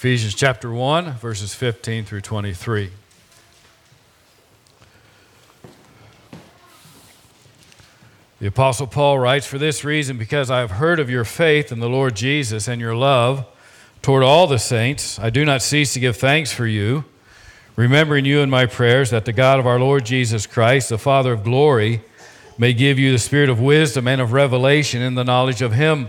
Ephesians chapter 1, verses 15 through 23. The Apostle Paul writes, For this reason, because I have heard of your faith in the Lord Jesus and your love toward all the saints, I do not cease to give thanks for you, remembering you in my prayers, that the God of our Lord Jesus Christ, the Father of glory, may give you the spirit of wisdom and of revelation in the knowledge of him,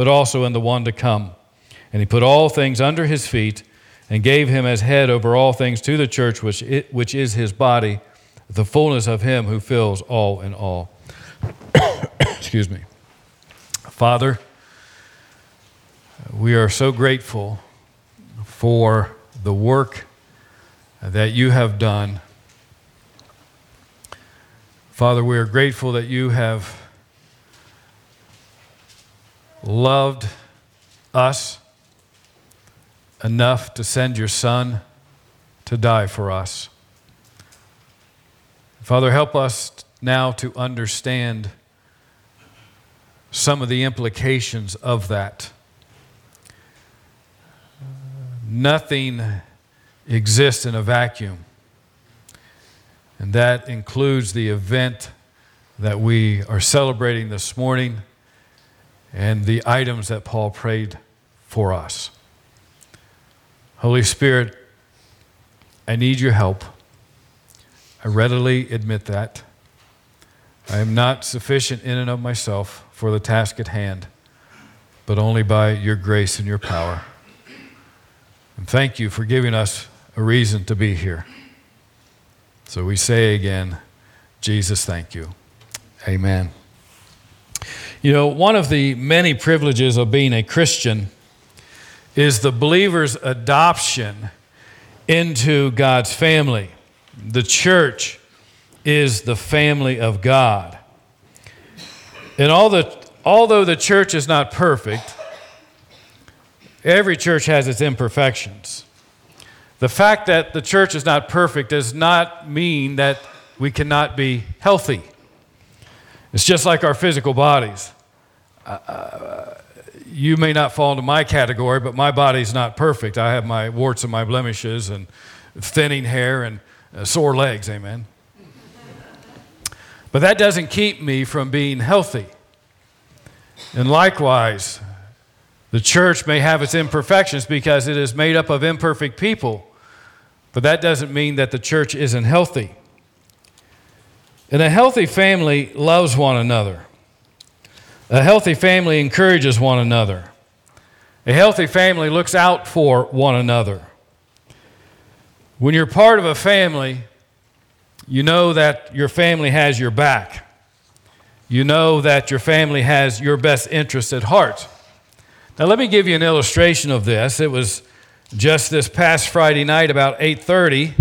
but also in the one to come. And he put all things under his feet and gave him as head over all things to the church, which, which is his body the fullness of Him who fills all in all. Excuse me. Father, we are so grateful for the work that you have done. Father, we are grateful that you have loved us enough to send your Son to die for us. Father, help us now to understand some of the implications of that. Nothing exists in a vacuum, and that includes the event that we are celebrating this morning and the items that Paul prayed for us. Holy Spirit, I need your help. I readily admit that. I am not sufficient in and of myself for the task at hand, but only by your grace and your power. And thank you for giving us a reason to be here. So we say again, Jesus, thank you. Amen. You know, one of the many privileges of being a Christian is the believer's adoption into God's family. The church is the family of God. And all the, although the church is not perfect, every church has its imperfections. The fact that the church is not perfect does not mean that we cannot be healthy. It's just like our physical bodies. Uh, uh you may not fall into my category, but my body's not perfect. I have my warts and my blemishes and thinning hair and uh, sore legs, amen. But that doesn't keep me from being healthy. And likewise, the church may have its imperfections because it is made up of imperfect people, but that doesn't mean that the church isn't healthy. And a healthy family loves one another. A healthy family encourages one another. A healthy family looks out for one another. When you're part of a family, you know that your family has your back. You know that your family has your best interests at heart. Now let me give you an illustration of this. It was just this past Friday night about 8:30.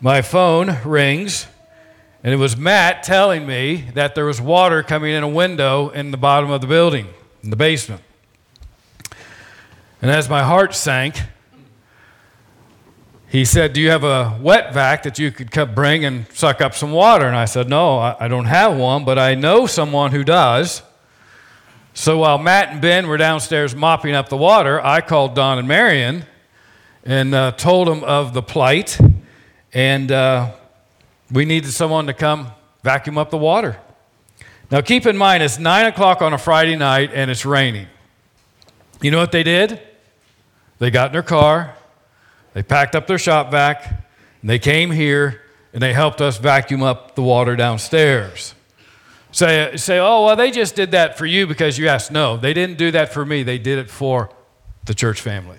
My phone rings and it was Matt telling me that there was water coming in a window in the bottom of the building, in the basement. And as my heart sank, he said, Do you have a wet vac that you could bring and suck up some water? And I said, No, I don't have one, but I know someone who does. So while Matt and Ben were downstairs mopping up the water, I called Don and Marion and uh, told them of the plight. And uh, we needed someone to come vacuum up the water. Now, keep in mind, it's 9 o'clock on a Friday night and it's raining. You know what they did? They got in their car, they packed up their shop vac, and they came here and they helped us vacuum up the water downstairs. Say, say, oh, well, they just did that for you because you asked. No, they didn't do that for me. They did it for the church family.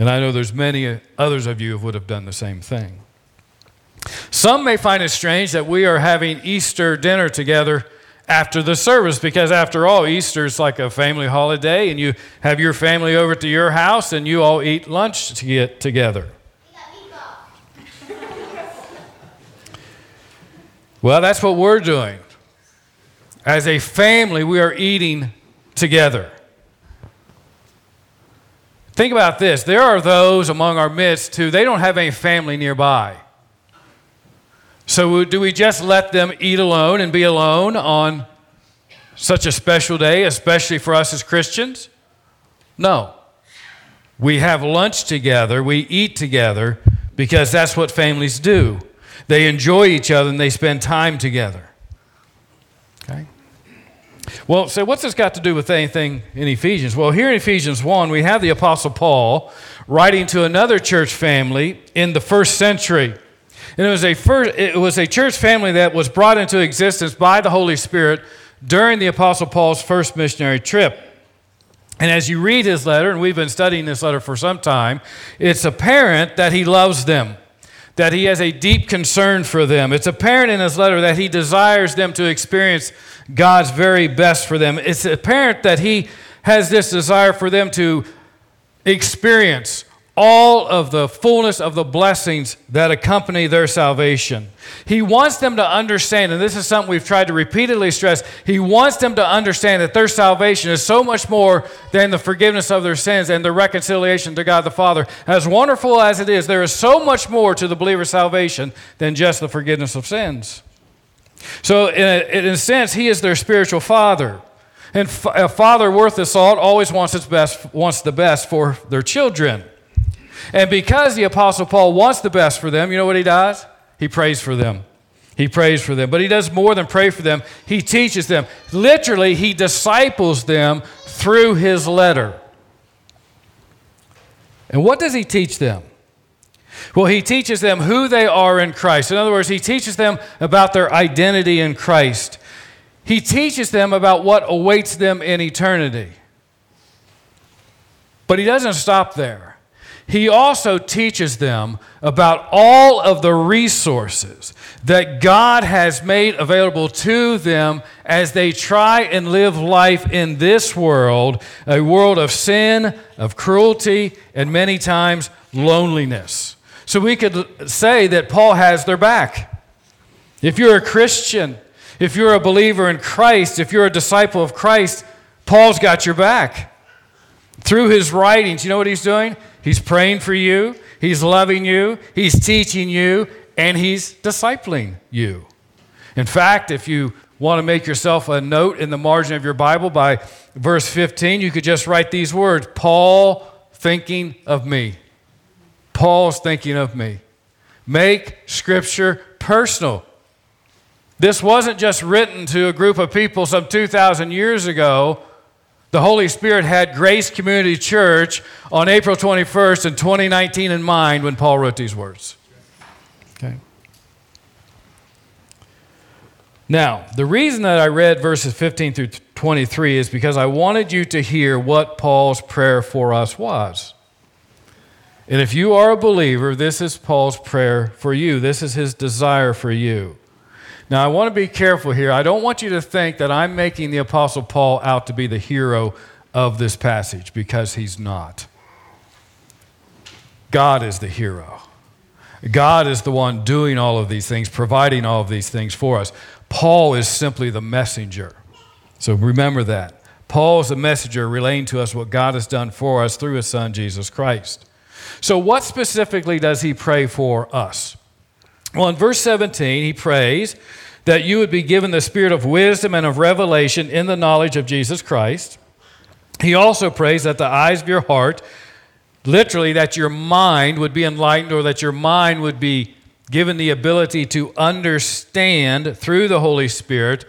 And I know there's many others of you who would have done the same thing. Some may find it strange that we are having Easter dinner together after the service because, after all, Easter is like a family holiday, and you have your family over to your house and you all eat lunch to get together. Well, that's what we're doing. As a family, we are eating together. Think about this. There are those among our midst who they don't have any family nearby. So, do we just let them eat alone and be alone on such a special day, especially for us as Christians? No. We have lunch together, we eat together because that's what families do. They enjoy each other and they spend time together. Okay? Well, so what's this got to do with anything in Ephesians? Well, here in Ephesians 1, we have the Apostle Paul writing to another church family in the first century. And it was, a first, it was a church family that was brought into existence by the Holy Spirit during the Apostle Paul's first missionary trip. And as you read his letter, and we've been studying this letter for some time, it's apparent that he loves them, that he has a deep concern for them. It's apparent in his letter that he desires them to experience God's very best for them. It's apparent that he has this desire for them to experience all of the fullness of the blessings that accompany their salvation. He wants them to understand, and this is something we've tried to repeatedly stress, he wants them to understand that their salvation is so much more than the forgiveness of their sins and the reconciliation to God the Father. As wonderful as it is, there is so much more to the believer's salvation than just the forgiveness of sins. So, in a, in a sense, he is their spiritual father. And a father worth the salt always wants, best, wants the best for their children. And because the Apostle Paul wants the best for them, you know what he does? He prays for them. He prays for them. But he does more than pray for them, he teaches them. Literally, he disciples them through his letter. And what does he teach them? Well, he teaches them who they are in Christ. In other words, he teaches them about their identity in Christ. He teaches them about what awaits them in eternity. But he doesn't stop there he also teaches them about all of the resources that God has made available to them as they try and live life in this world, a world of sin, of cruelty, and many times loneliness. So we could say that Paul has their back. If you're a Christian, if you're a believer in Christ, if you're a disciple of Christ, Paul's got your back. Through his writings, you know what he's doing? He's praying for you, He's loving you, He's teaching you, and He's discipling you. In fact, if you want to make yourself a note in the margin of your Bible by verse 15, you could just write these words Paul thinking of me. Paul's thinking of me. Make Scripture personal. This wasn't just written to a group of people some 2,000 years ago the Holy Spirit had Grace Community Church on April 21st in 2019 in mind when Paul wrote these words. Okay. Now, the reason that I read verses 15 through 23 is because I wanted you to hear what Paul's prayer for us was. And if you are a believer, this is Paul's prayer for you. This is his desire for you. Now, I want to be careful here. I don't want you to think that I'm making the Apostle Paul out to be the hero of this passage because he's not. God is the hero. God is the one doing all of these things, providing all of these things for us. Paul is simply the messenger. So remember that. Paul is the messenger relaying to us what God has done for us through his son, Jesus Christ. So, what specifically does he pray for us? Well, in verse 17, he prays that you would be given the spirit of wisdom and of revelation in the knowledge of Jesus Christ. He also prays that the eyes of your heart, literally, that your mind would be enlightened or that your mind would be given the ability to understand through the Holy Spirit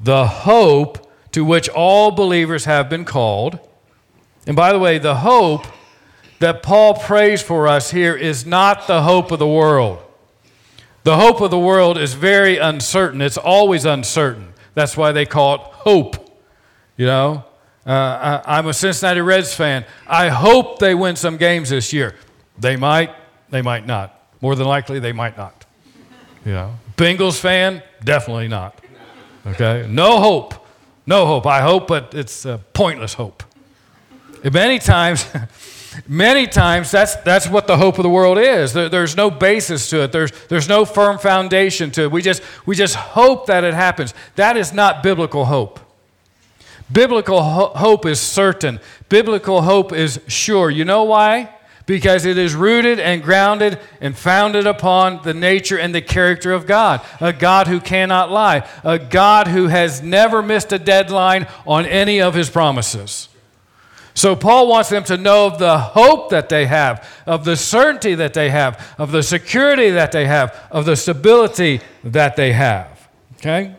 the hope to which all believers have been called. And by the way, the hope that Paul prays for us here is not the hope of the world. The hope of the world is very uncertain. It's always uncertain. That's why they call it hope. You know, uh, I, am a Cincinnati Reds fan. I hope they win some games this year. They might, they might not. More than likely, they might not. You know, Bengals fan, definitely not. Okay? No hope. No hope. I hope, but it's pointless hope. And many times, many times that's, that's what the hope of the world is. There, there's no basis to it. There's, there's no firm foundation to it. We just, we just hope that it happens. That is not biblical hope. Biblical ho- hope is certain. Biblical hope is sure. You know why? Because it is rooted and grounded and founded upon the nature and the character of God. A God who cannot lie. A God who has never missed a deadline on any of his promises. So, Paul wants them to know of the hope that they have, of the certainty that they have, of the security that they have, of the stability that they have. Okay?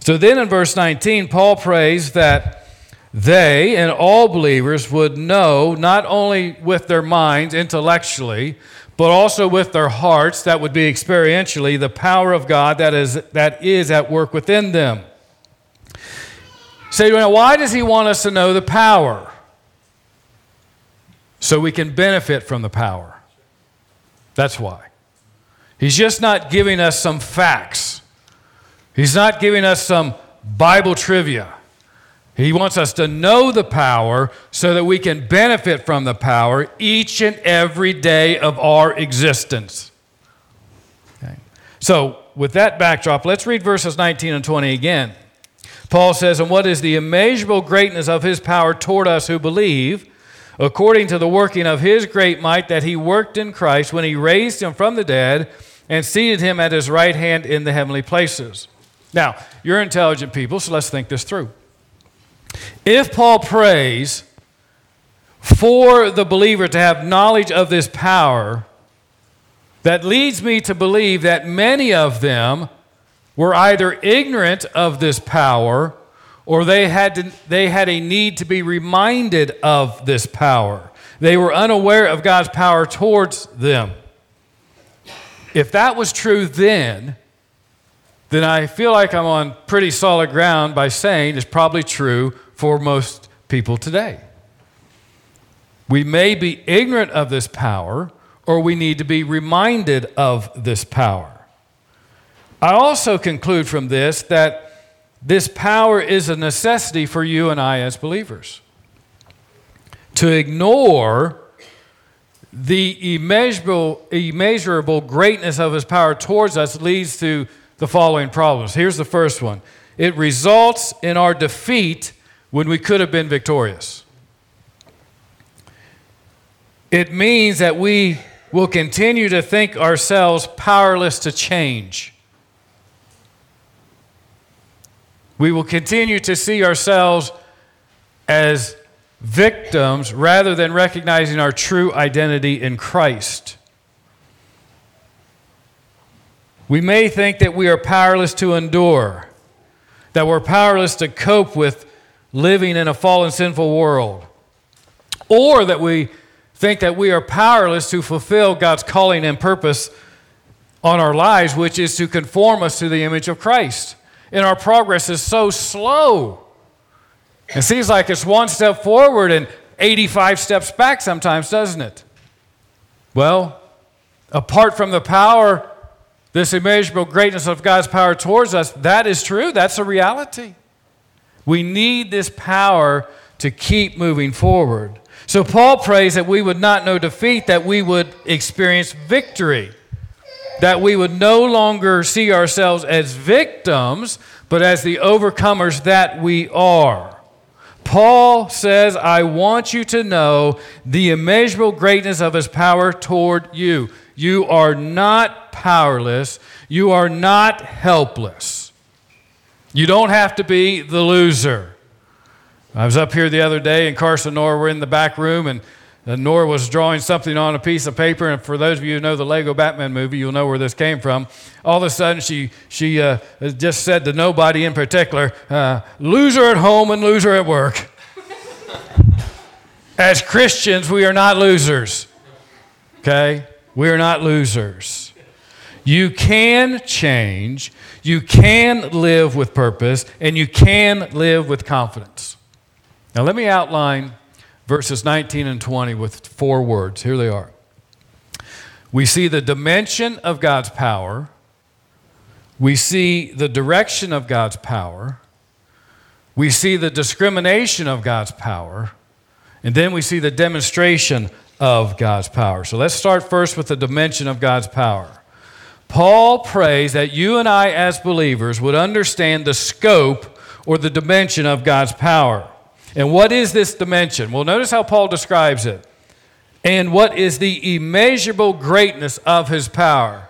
So then in verse 19, Paul prays that they and all believers would know, not only with their minds, intellectually, but also with their hearts, that would be experientially, the power of God that is, that is at work within them. Say, so, why does he want us to know the power? So we can benefit from the power. That's why. He's just not giving us some facts. He's not giving us some Bible trivia. He wants us to know the power so that we can benefit from the power each and every day of our existence. Okay. So, with that backdrop, let's read verses 19 and 20 again. Paul says, And what is the immeasurable greatness of his power toward us who believe, according to the working of his great might that he worked in Christ when he raised him from the dead and seated him at his right hand in the heavenly places? Now, you're intelligent people, so let's think this through. If Paul prays for the believer to have knowledge of this power, that leads me to believe that many of them were either ignorant of this power or they had, to, they had a need to be reminded of this power. They were unaware of God's power towards them. If that was true then, then I feel like I'm on pretty solid ground by saying it's probably true for most people today. We may be ignorant of this power, or we need to be reminded of this power. I also conclude from this that this power is a necessity for you and I as believers. To ignore the immeasurable, immeasurable greatness of his power towards us leads to the following problems. Here's the first one it results in our defeat when we could have been victorious. It means that we will continue to think ourselves powerless to change. We will continue to see ourselves as victims rather than recognizing our true identity in Christ. We may think that we are powerless to endure, that we're powerless to cope with living in a fallen, sinful world, or that we think that we are powerless to fulfill God's calling and purpose on our lives, which is to conform us to the image of Christ. And our progress is so slow. It seems like it's one step forward and 85 steps back sometimes, doesn't it? Well, apart from the power this immeasurable greatness of God's power towards us, that is true. That's a reality. We need this power to keep moving forward. So Paul prays that we would not know defeat, that we would experience victory, that we would no longer see ourselves as victims, but as the overcomers that we are. Paul says, I want you to know the immeasurable greatness of his power toward you. You are not powerless. You are not helpless. You don't have to be the loser. I was up here the other day, and Carson Nora were in the back room, and Nora was drawing something on a piece of paper. And for those of you who know the Lego Batman movie, you'll know where this came from. All of a sudden, she, she uh, just said to nobody in particular, uh, loser at home and loser at work. As Christians, we are not losers. Okay? We're not losers. You can change, you can live with purpose, and you can live with confidence. Now, let me outline verses 19 and 20 with four words. Here they are. We see the dimension of God's power, we see the direction of God's power, we see the discrimination of God's power, and then we see the demonstration of God's power. So let's start first with the dimension of God's power. Paul prays that you and I, as believers, would understand the scope or the dimension of God's power. And what is this dimension? Well, notice how Paul describes it. And what is the immeasurable greatness of his power?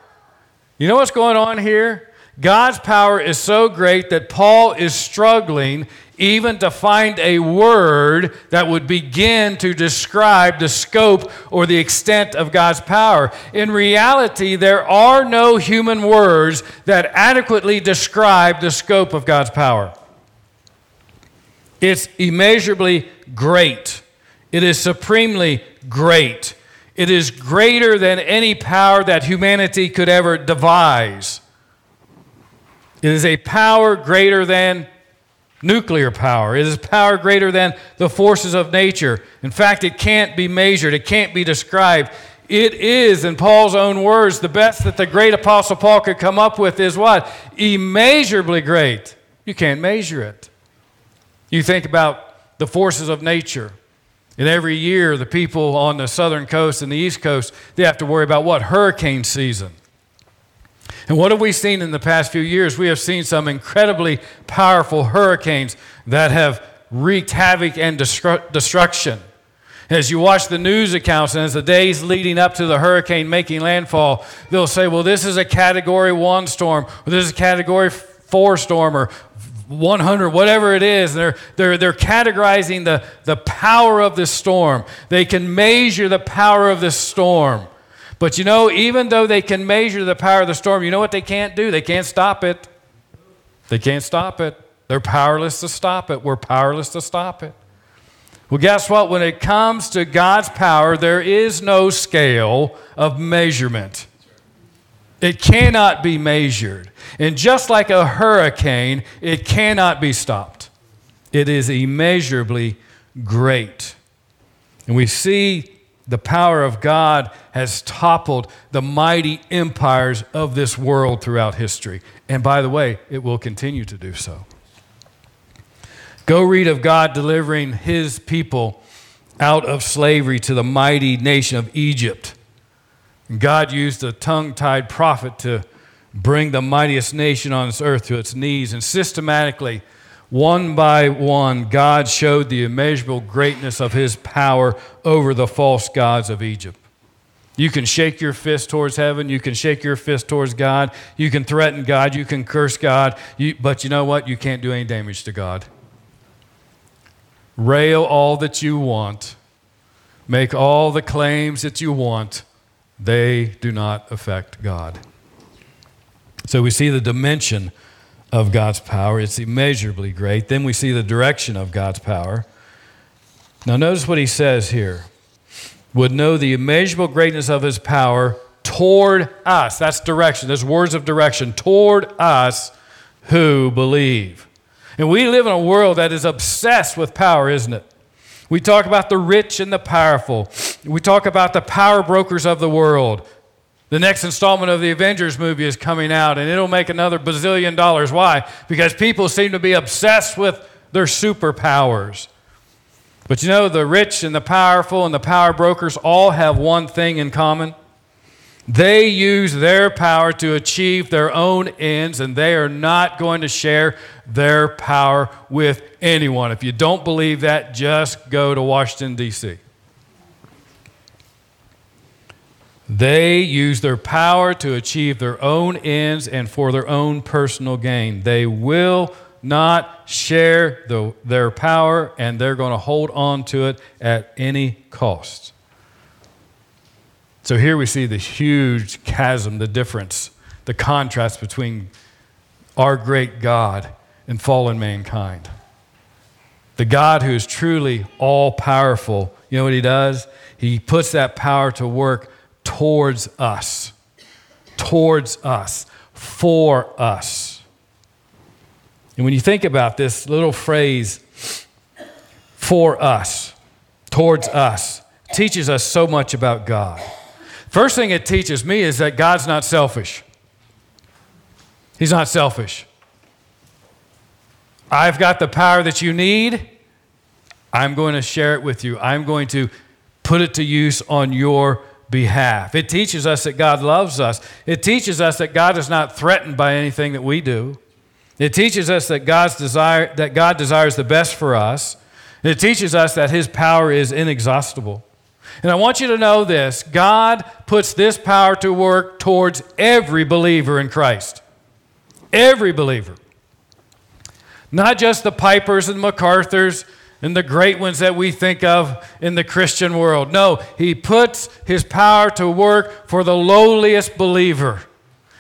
You know what's going on here? God's power is so great that Paul is struggling even to find a word that would begin to describe the scope or the extent of God's power. In reality, there are no human words that adequately describe the scope of God's power. It's immeasurably great, it is supremely great. It is greater than any power that humanity could ever devise. It is a power greater than nuclear power. It is power greater than the forces of nature. In fact, it can't be measured, it can't be described. It is, in Paul's own words, the best that the great apostle Paul could come up with is what? Immeasurably great. You can't measure it. You think about the forces of nature. And every year, the people on the southern coast and the east coast, they have to worry about what? Hurricane season. And what have we seen in the past few years? We have seen some incredibly powerful hurricanes that have wreaked havoc and destru- destruction. As you watch the news accounts and as the days leading up to the hurricane making landfall, they'll say, well, this is a category one storm, or this is a category four storm, or 100, whatever it is. They're, they're, they're categorizing the, the power of the storm. They can measure the power of the storm. But you know, even though they can measure the power of the storm, you know what they can't do? They can't stop it. They can't stop it. They're powerless to stop it. We're powerless to stop it. Well, guess what? When it comes to God's power, there is no scale of measurement. It cannot be measured. And just like a hurricane, it cannot be stopped. It is immeasurably great. And we see the power of God has toppled the mighty empires of this world throughout history. And by the way, it will continue to do so. Go read of God delivering his people out of slavery to the mighty nation of Egypt. God used a tongue tied prophet to bring the mightiest nation on this earth to its knees and systematically one by one, God showed the immeasurable greatness of his power over the false gods of Egypt. You can shake your fist towards heaven. You can shake your fist towards God. You can threaten God. You can curse God. You, but you know what? You can't do any damage to God. Rail all that you want. Make all the claims that you want. They do not affect God. So we see the dimension of God's power. It's immeasurably great. Then we see the direction of God's power. Now, notice what he says here would know the immeasurable greatness of his power toward us. That's direction. There's words of direction toward us who believe. And we live in a world that is obsessed with power, isn't it? We talk about the rich and the powerful. We talk about the power brokers of the world. The next installment of the Avengers movie is coming out, and it'll make another bazillion dollars. Why? Because people seem to be obsessed with their superpowers. But you know, the rich and the powerful and the power brokers all have one thing in common. They use their power to achieve their own ends, and they are not going to share their power with anyone. If you don't believe that, just go to Washington, D.C. They use their power to achieve their own ends and for their own personal gain. They will not share the, their power and they're going to hold on to it at any cost. So here we see the huge chasm, the difference, the contrast between our great God and fallen mankind. The God who is truly all powerful, you know what he does? He puts that power to work towards us, towards us, for us. And when you think about this little phrase, for us, towards us, teaches us so much about God. First thing it teaches me is that God's not selfish. He's not selfish. I've got the power that you need. I'm going to share it with you. I'm going to put it to use on your behalf. It teaches us that God loves us. It teaches us that God is not threatened by anything that we do. It teaches us that God's desire that God desires the best for us. It teaches us that his power is inexhaustible. And I want you to know this God puts this power to work towards every believer in Christ. Every believer. Not just the Pipers and MacArthurs and the great ones that we think of in the Christian world. No, he puts his power to work for the lowliest believer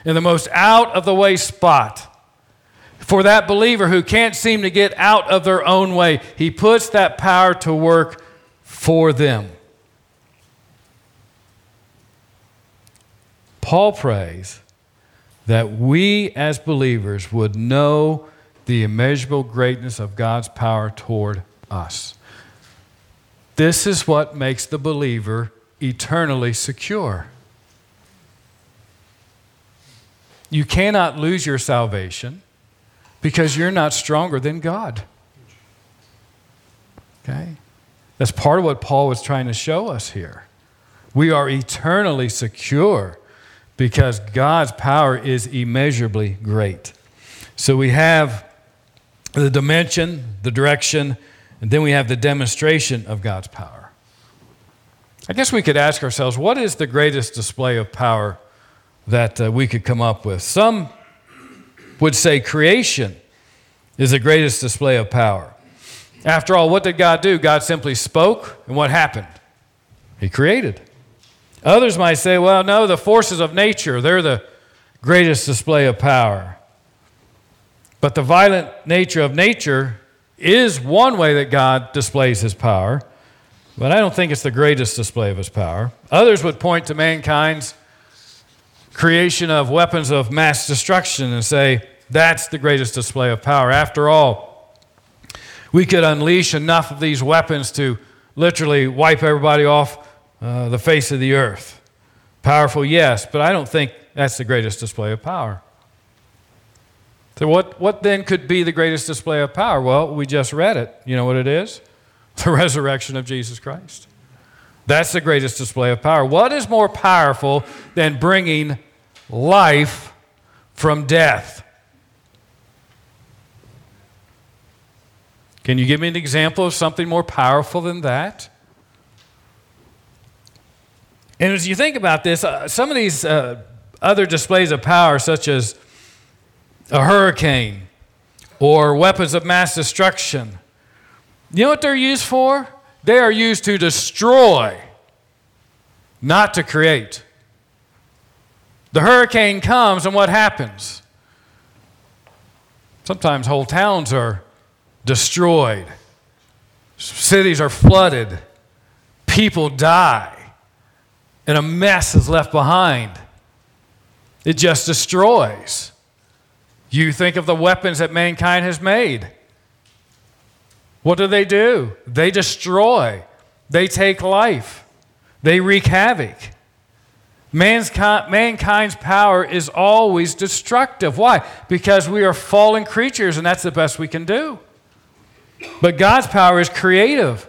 in the most out of the way spot. For that believer who can't seem to get out of their own way, he puts that power to work for them. Paul prays that we as believers would know the immeasurable greatness of God's power toward us. This is what makes the believer eternally secure. You cannot lose your salvation because you're not stronger than God. Okay? That's part of what Paul was trying to show us here. We are eternally secure because God's power is immeasurably great. So we have the dimension, the direction, and then we have the demonstration of God's power. I guess we could ask ourselves what is the greatest display of power that uh, we could come up with? Some would say creation is the greatest display of power. After all, what did God do? God simply spoke, and what happened? He created. Others might say, well, no, the forces of nature, they're the greatest display of power. But the violent nature of nature is one way that God displays his power, but I don't think it's the greatest display of his power. Others would point to mankind's creation of weapons of mass destruction and say that's the greatest display of power. After all, we could unleash enough of these weapons to literally wipe everybody off uh, the face of the earth. Powerful, yes, but I don't think that's the greatest display of power. So, what, what then could be the greatest display of power? Well, we just read it. You know what it is? The resurrection of Jesus Christ. That's the greatest display of power. What is more powerful than bringing life from death? Can you give me an example of something more powerful than that? And as you think about this, uh, some of these uh, other displays of power, such as a hurricane or weapons of mass destruction. You know what they're used for? They are used to destroy, not to create. The hurricane comes, and what happens? Sometimes whole towns are destroyed, cities are flooded, people die, and a mess is left behind. It just destroys. You think of the weapons that mankind has made. What do they do? They destroy, they take life, they wreak havoc. Man's, mankind's power is always destructive. Why? Because we are fallen creatures, and that's the best we can do. But God's power is creative.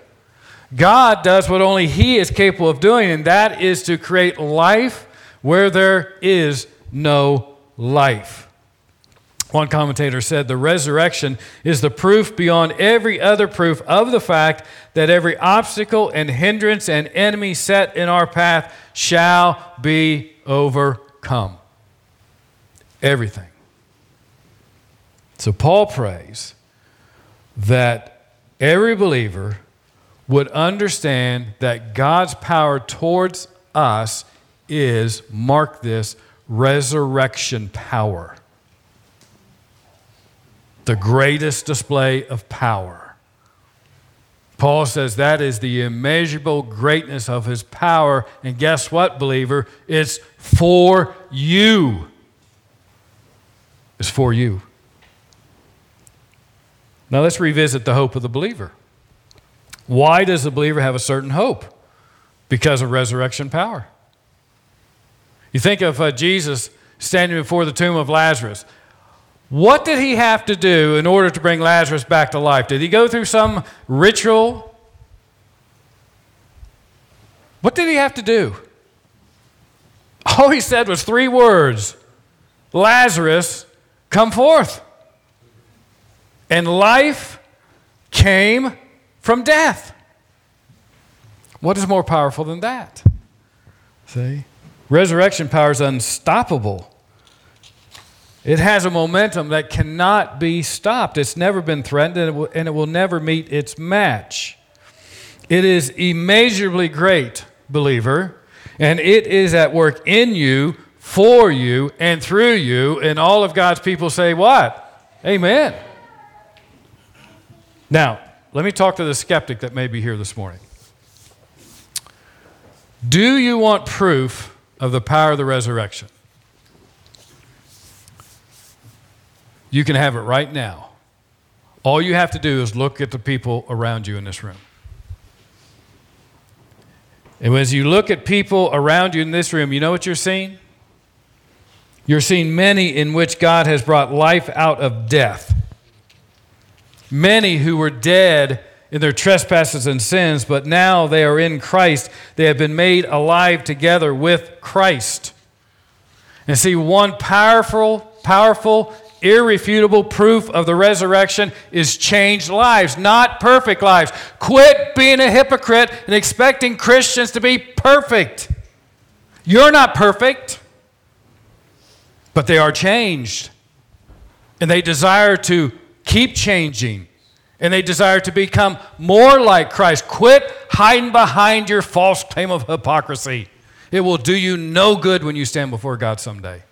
God does what only He is capable of doing, and that is to create life where there is no life. One commentator said the resurrection is the proof beyond every other proof of the fact that every obstacle and hindrance and enemy set in our path shall be overcome. Everything. So Paul prays that every believer would understand that God's power towards us is, mark this, resurrection power the greatest display of power. Paul says that is the immeasurable greatness of his power. And guess what, believer? It's for you. It's for you. Now let's revisit the hope of the believer. Why does the believer have a certain hope? Because of resurrection power. You think of uh, Jesus standing before the tomb of Lazarus. What did he have to do in order to bring Lazarus back to life? Did he go through some ritual? What did he have to do? All he said was three words Lazarus, come forth. And life came from death. What is more powerful than that? See? Resurrection power is unstoppable. It has a momentum that cannot be stopped. It's never been threatened and it will, and it will never meet its match. It is immeasurably great, believer, and it is at work in you, for you, and through you. And all of God's people say, What? Amen. Now, let me talk to the skeptic that may be here this morning. Do you want proof of the power of the resurrection? You can have it right now. All you have to do is look at the people around you in this room. And as you look at people around you in this room, you know what you're seeing? You're seeing many in which God has brought life out of death. Many who were dead in their trespasses and sins, but now they are in Christ. They have been made alive together with Christ. And see, one powerful, powerful, irrefutable proof of the resurrection is changed lives, not perfect lives. Quit being a hypocrite and expecting Christians to be perfect. You're not perfect, but they are changed. And they desire to keep changing and they desire to become more like Christ. Quit hiding behind your false claim of hypocrisy. It will do you no good when you stand before God someday.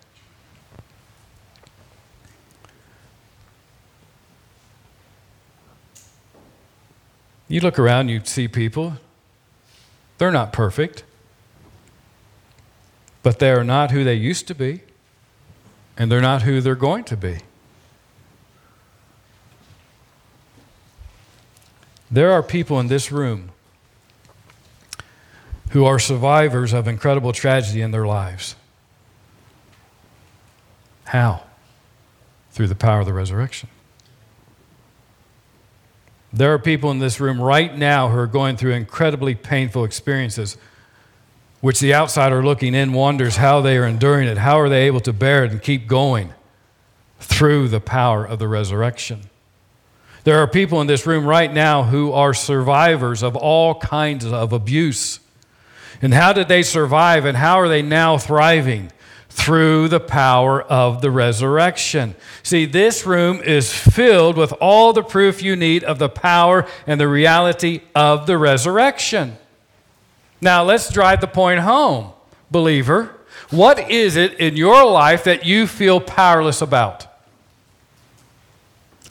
You look around, you see people, they're not perfect, but they are not who they used to be, and they're not who they're going to be. There are people in this room who are survivors of incredible tragedy in their lives. How? Through the power of the resurrection. There are people in this room right now who are going through incredibly painful experiences, which the outsider looking in wonders how they are enduring it. How are they able to bear it and keep going through the power of the resurrection? There are people in this room right now who are survivors of all kinds of abuse. And how did they survive and how are they now thriving? Through the power of the resurrection. See, this room is filled with all the proof you need of the power and the reality of the resurrection. Now, let's drive the point home, believer. What is it in your life that you feel powerless about?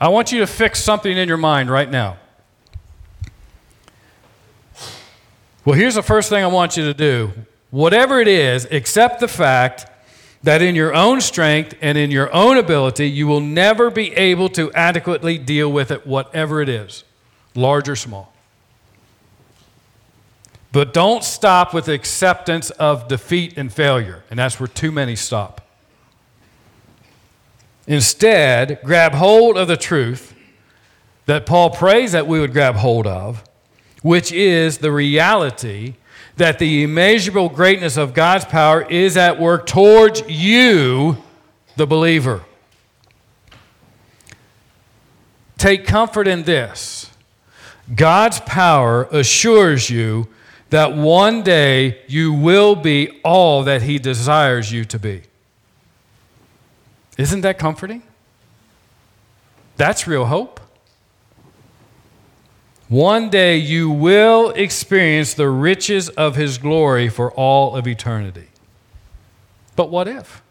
I want you to fix something in your mind right now. Well, here's the first thing I want you to do. Whatever it is, accept the fact that in your own strength and in your own ability, you will never be able to adequately deal with it, whatever it is, large or small. But don't stop with acceptance of defeat and failure, and that's where too many stop. Instead, grab hold of the truth that Paul prays that we would grab hold of, which is the reality that the immeasurable greatness of God's power is at work towards you, the believer. Take comfort in this God's power assures you that one day you will be all that He desires you to be. Isn't that comforting? That's real hope. One day you will experience the riches of His glory for all of eternity. But what if?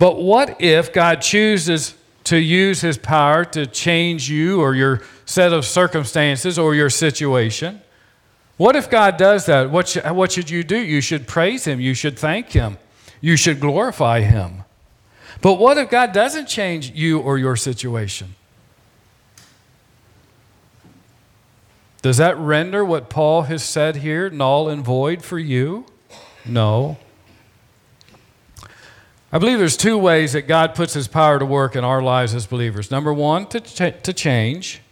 But what if God chooses to use His power to change you or your set of circumstances or your situation? What if God does that? What, sh- what should you do? You should praise Him. You should thank Him. You should glorify Him. But what if God doesn't change you or your situation? Does that render what Paul has said here null and void for you? No. I believe there's two ways that God puts his power to work in our lives as believers. Number one, to, ch- to change.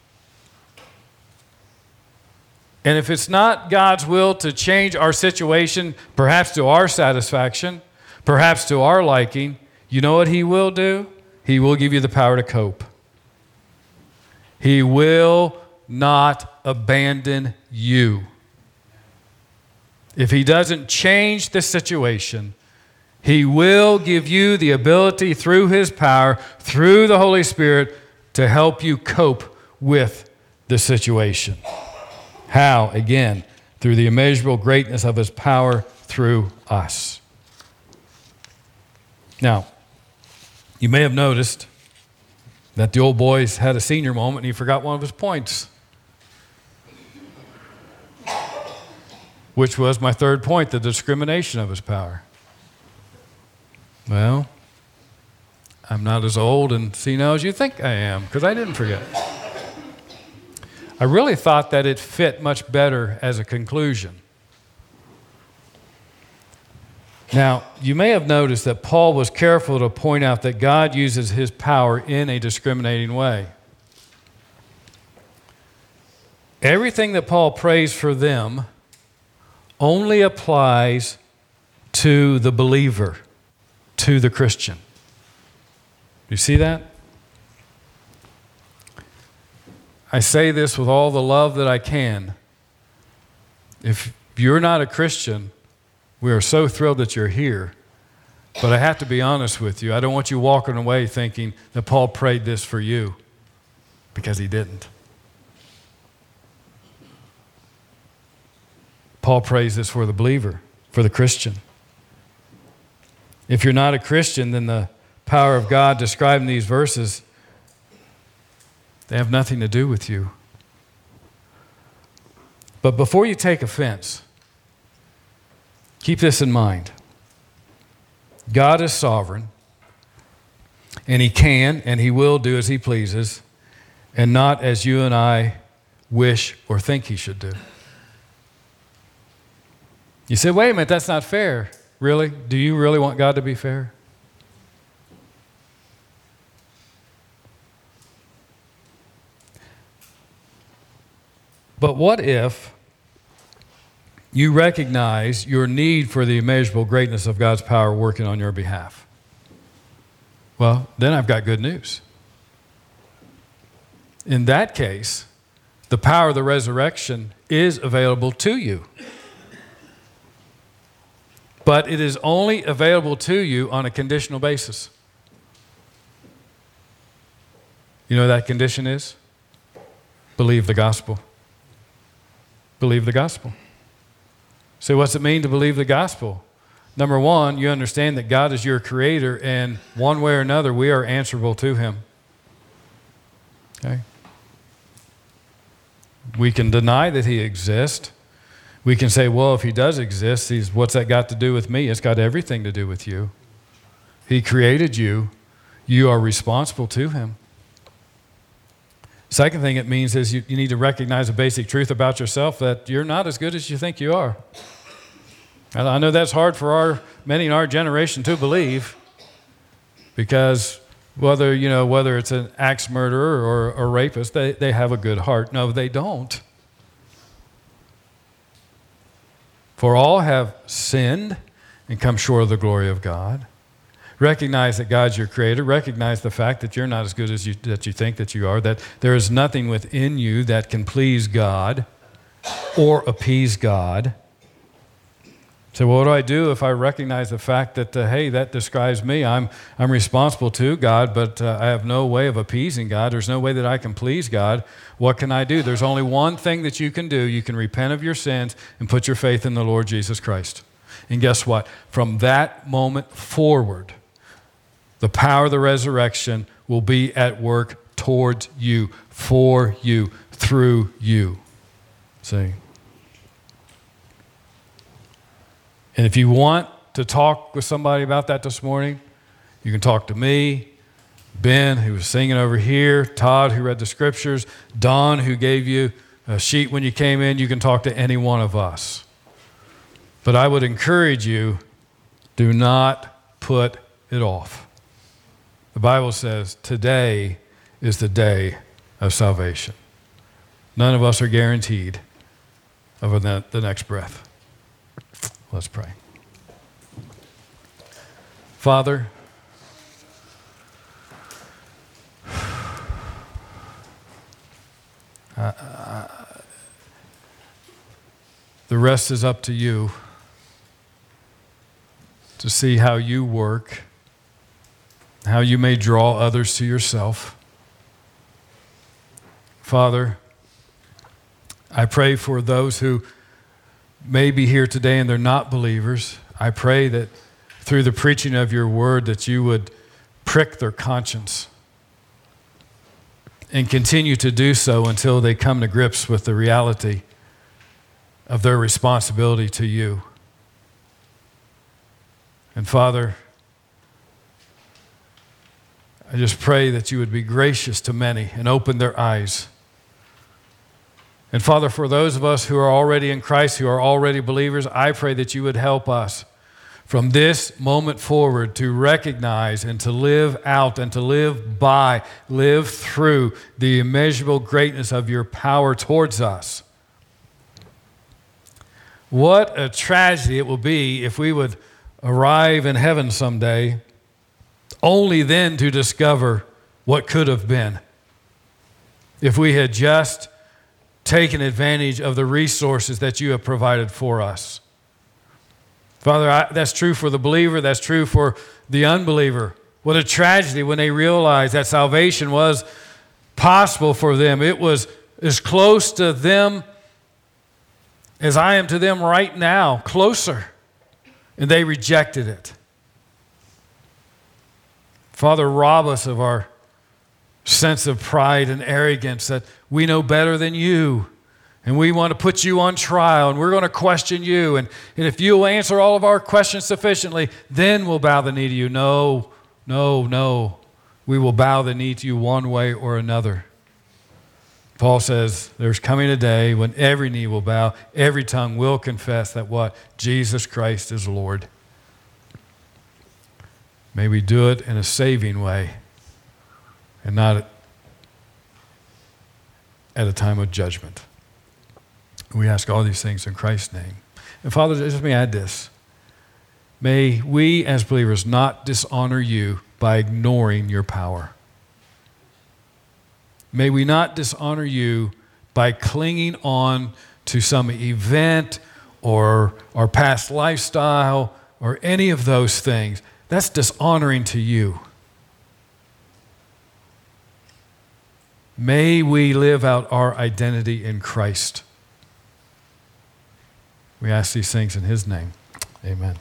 And if it's not God's will to change our situation, perhaps to our satisfaction, perhaps to our liking, you know what He will do? He will give you the power to cope. He will not abandon you. If He doesn't change the situation, He will give you the ability through His power, through the Holy Spirit, to help you cope with the situation. How? Again, through the immeasurable greatness of His power through us. Now, you may have noticed that the old boy's had a senior moment and he forgot one of his points, which was my third point the discrimination of his power. Well, I'm not as old and senile as you think I am because I didn't forget. I really thought that it fit much better as a conclusion. Now, you may have noticed that Paul was careful to point out that God uses his power in a discriminating way. Everything that Paul prays for them only applies to the believer, to the Christian. You see that? I say this with all the love that I can. If you're not a Christian, we are so thrilled that you're here. But I have to be honest with you. I don't want you walking away thinking that Paul prayed this for you because he didn't. Paul prays this for the believer, for the Christian. If you're not a Christian, then the power of God described in these verses, they have nothing to do with you. But before you take offense, Keep this in mind God is sovereign, and He can and He will do as He pleases, and not as you and I wish or think He should do. You say, wait a minute, that's not fair. Really? Do you really want God to be fair? But what if you recognize your need for the immeasurable greatness of God's power working on your behalf. Well, then I've got good news. In that case, the power of the resurrection is available to you. But it is only available to you on a conditional basis. You know that condition is? Believe the gospel. Believe the gospel. So, what's it mean to believe the gospel? Number one, you understand that God is your creator, and one way or another, we are answerable to Him. Okay? We can deny that He exists. We can say, well, if He does exist, he's, what's that got to do with me? It's got everything to do with you. He created you, you are responsible to Him. Second thing it means is you, you need to recognize a basic truth about yourself that you're not as good as you think you are. And I know that's hard for our many in our generation to believe because whether you know whether it's an axe murderer or a rapist, they, they have a good heart. No, they don't. For all have sinned and come short of the glory of God. Recognize that God's your creator. Recognize the fact that you're not as good as you, that you think that you are, that there is nothing within you that can please God or appease God. So, what do I do if I recognize the fact that, uh, hey, that describes me? I'm, I'm responsible to God, but uh, I have no way of appeasing God. There's no way that I can please God. What can I do? There's only one thing that you can do. You can repent of your sins and put your faith in the Lord Jesus Christ. And guess what? From that moment forward, the power of the resurrection will be at work towards you, for you, through you. See? And if you want to talk with somebody about that this morning, you can talk to me, Ben, who was singing over here, Todd, who read the scriptures, Don, who gave you a sheet when you came in. You can talk to any one of us. But I would encourage you do not put it off. The Bible says today is the day of salvation. None of us are guaranteed of the next breath. Let's pray. Father, uh, the rest is up to you to see how you work, how you may draw others to yourself. Father, I pray for those who may be here today and they're not believers. I pray that through the preaching of your word that you would prick their conscience and continue to do so until they come to grips with the reality of their responsibility to you. And Father, I just pray that you would be gracious to many and open their eyes. And Father, for those of us who are already in Christ, who are already believers, I pray that you would help us from this moment forward to recognize and to live out and to live by, live through the immeasurable greatness of your power towards us. What a tragedy it will be if we would arrive in heaven someday only then to discover what could have been. If we had just taken advantage of the resources that you have provided for us. Father, I, that's true for the believer, that's true for the unbeliever. What a tragedy when they realized that salvation was possible for them. It was as close to them as I am to them right now, closer. And they rejected it. Father, rob us of our sense of pride and arrogance that we know better than you and we want to put you on trial and we're going to question you. And, and if you'll answer all of our questions sufficiently, then we'll bow the knee to you. No, no, no. We will bow the knee to you one way or another. Paul says there's coming a day when every knee will bow, every tongue will confess that what? Jesus Christ is Lord. May we do it in a saving way and not at a time of judgment. We ask all these things in Christ's name. And Father, just let me add this. May we as believers not dishonor you by ignoring your power. May we not dishonor you by clinging on to some event or our past lifestyle or any of those things. That's dishonoring to you. May we live out our identity in Christ. We ask these things in His name. Amen.